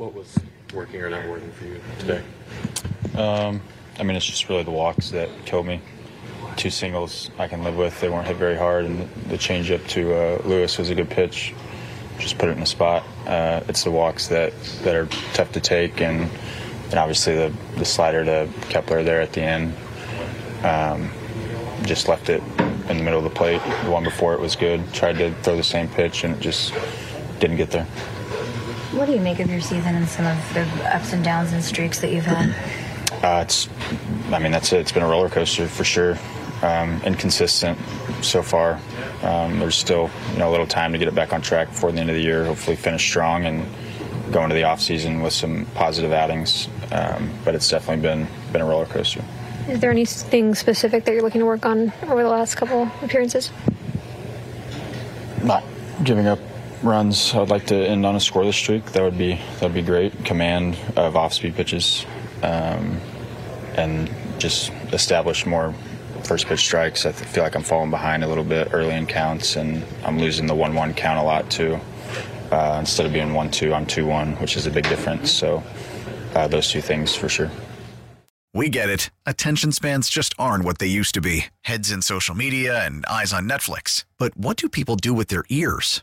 What was working or not working for you today? Um, I mean, it's just really the walks that killed me. Two singles I can live with. They weren't hit very hard, and the changeup to uh, Lewis was a good pitch. Just put it in the spot. Uh, it's the walks that, that are tough to take, and and obviously the, the slider to Kepler there at the end. Um, just left it in the middle of the plate. The one before it was good. Tried to throw the same pitch, and it just didn't get there. What do you make of your season and some of the ups and downs and streaks that you've had? Uh, it's, I mean, that's it. It's been a roller coaster for sure. Um, inconsistent so far. Um, there's still you know a little time to get it back on track before the end of the year. Hopefully, finish strong and go into the off season with some positive outings. Um, but it's definitely been been a roller coaster. Is there anything specific that you're looking to work on over the last couple appearances? Not giving up runs. I would like to end on a scoreless streak. That would be that would be great. Command of off-speed pitches, um, and just establish more first pitch strikes. I feel like I'm falling behind a little bit early in counts, and I'm losing the one-one count a lot too. Uh, instead of being one-two, I'm two-one, which is a big difference. So uh, those two things for sure. We get it. Attention spans just aren't what they used to be. Heads in social media and eyes on Netflix. But what do people do with their ears?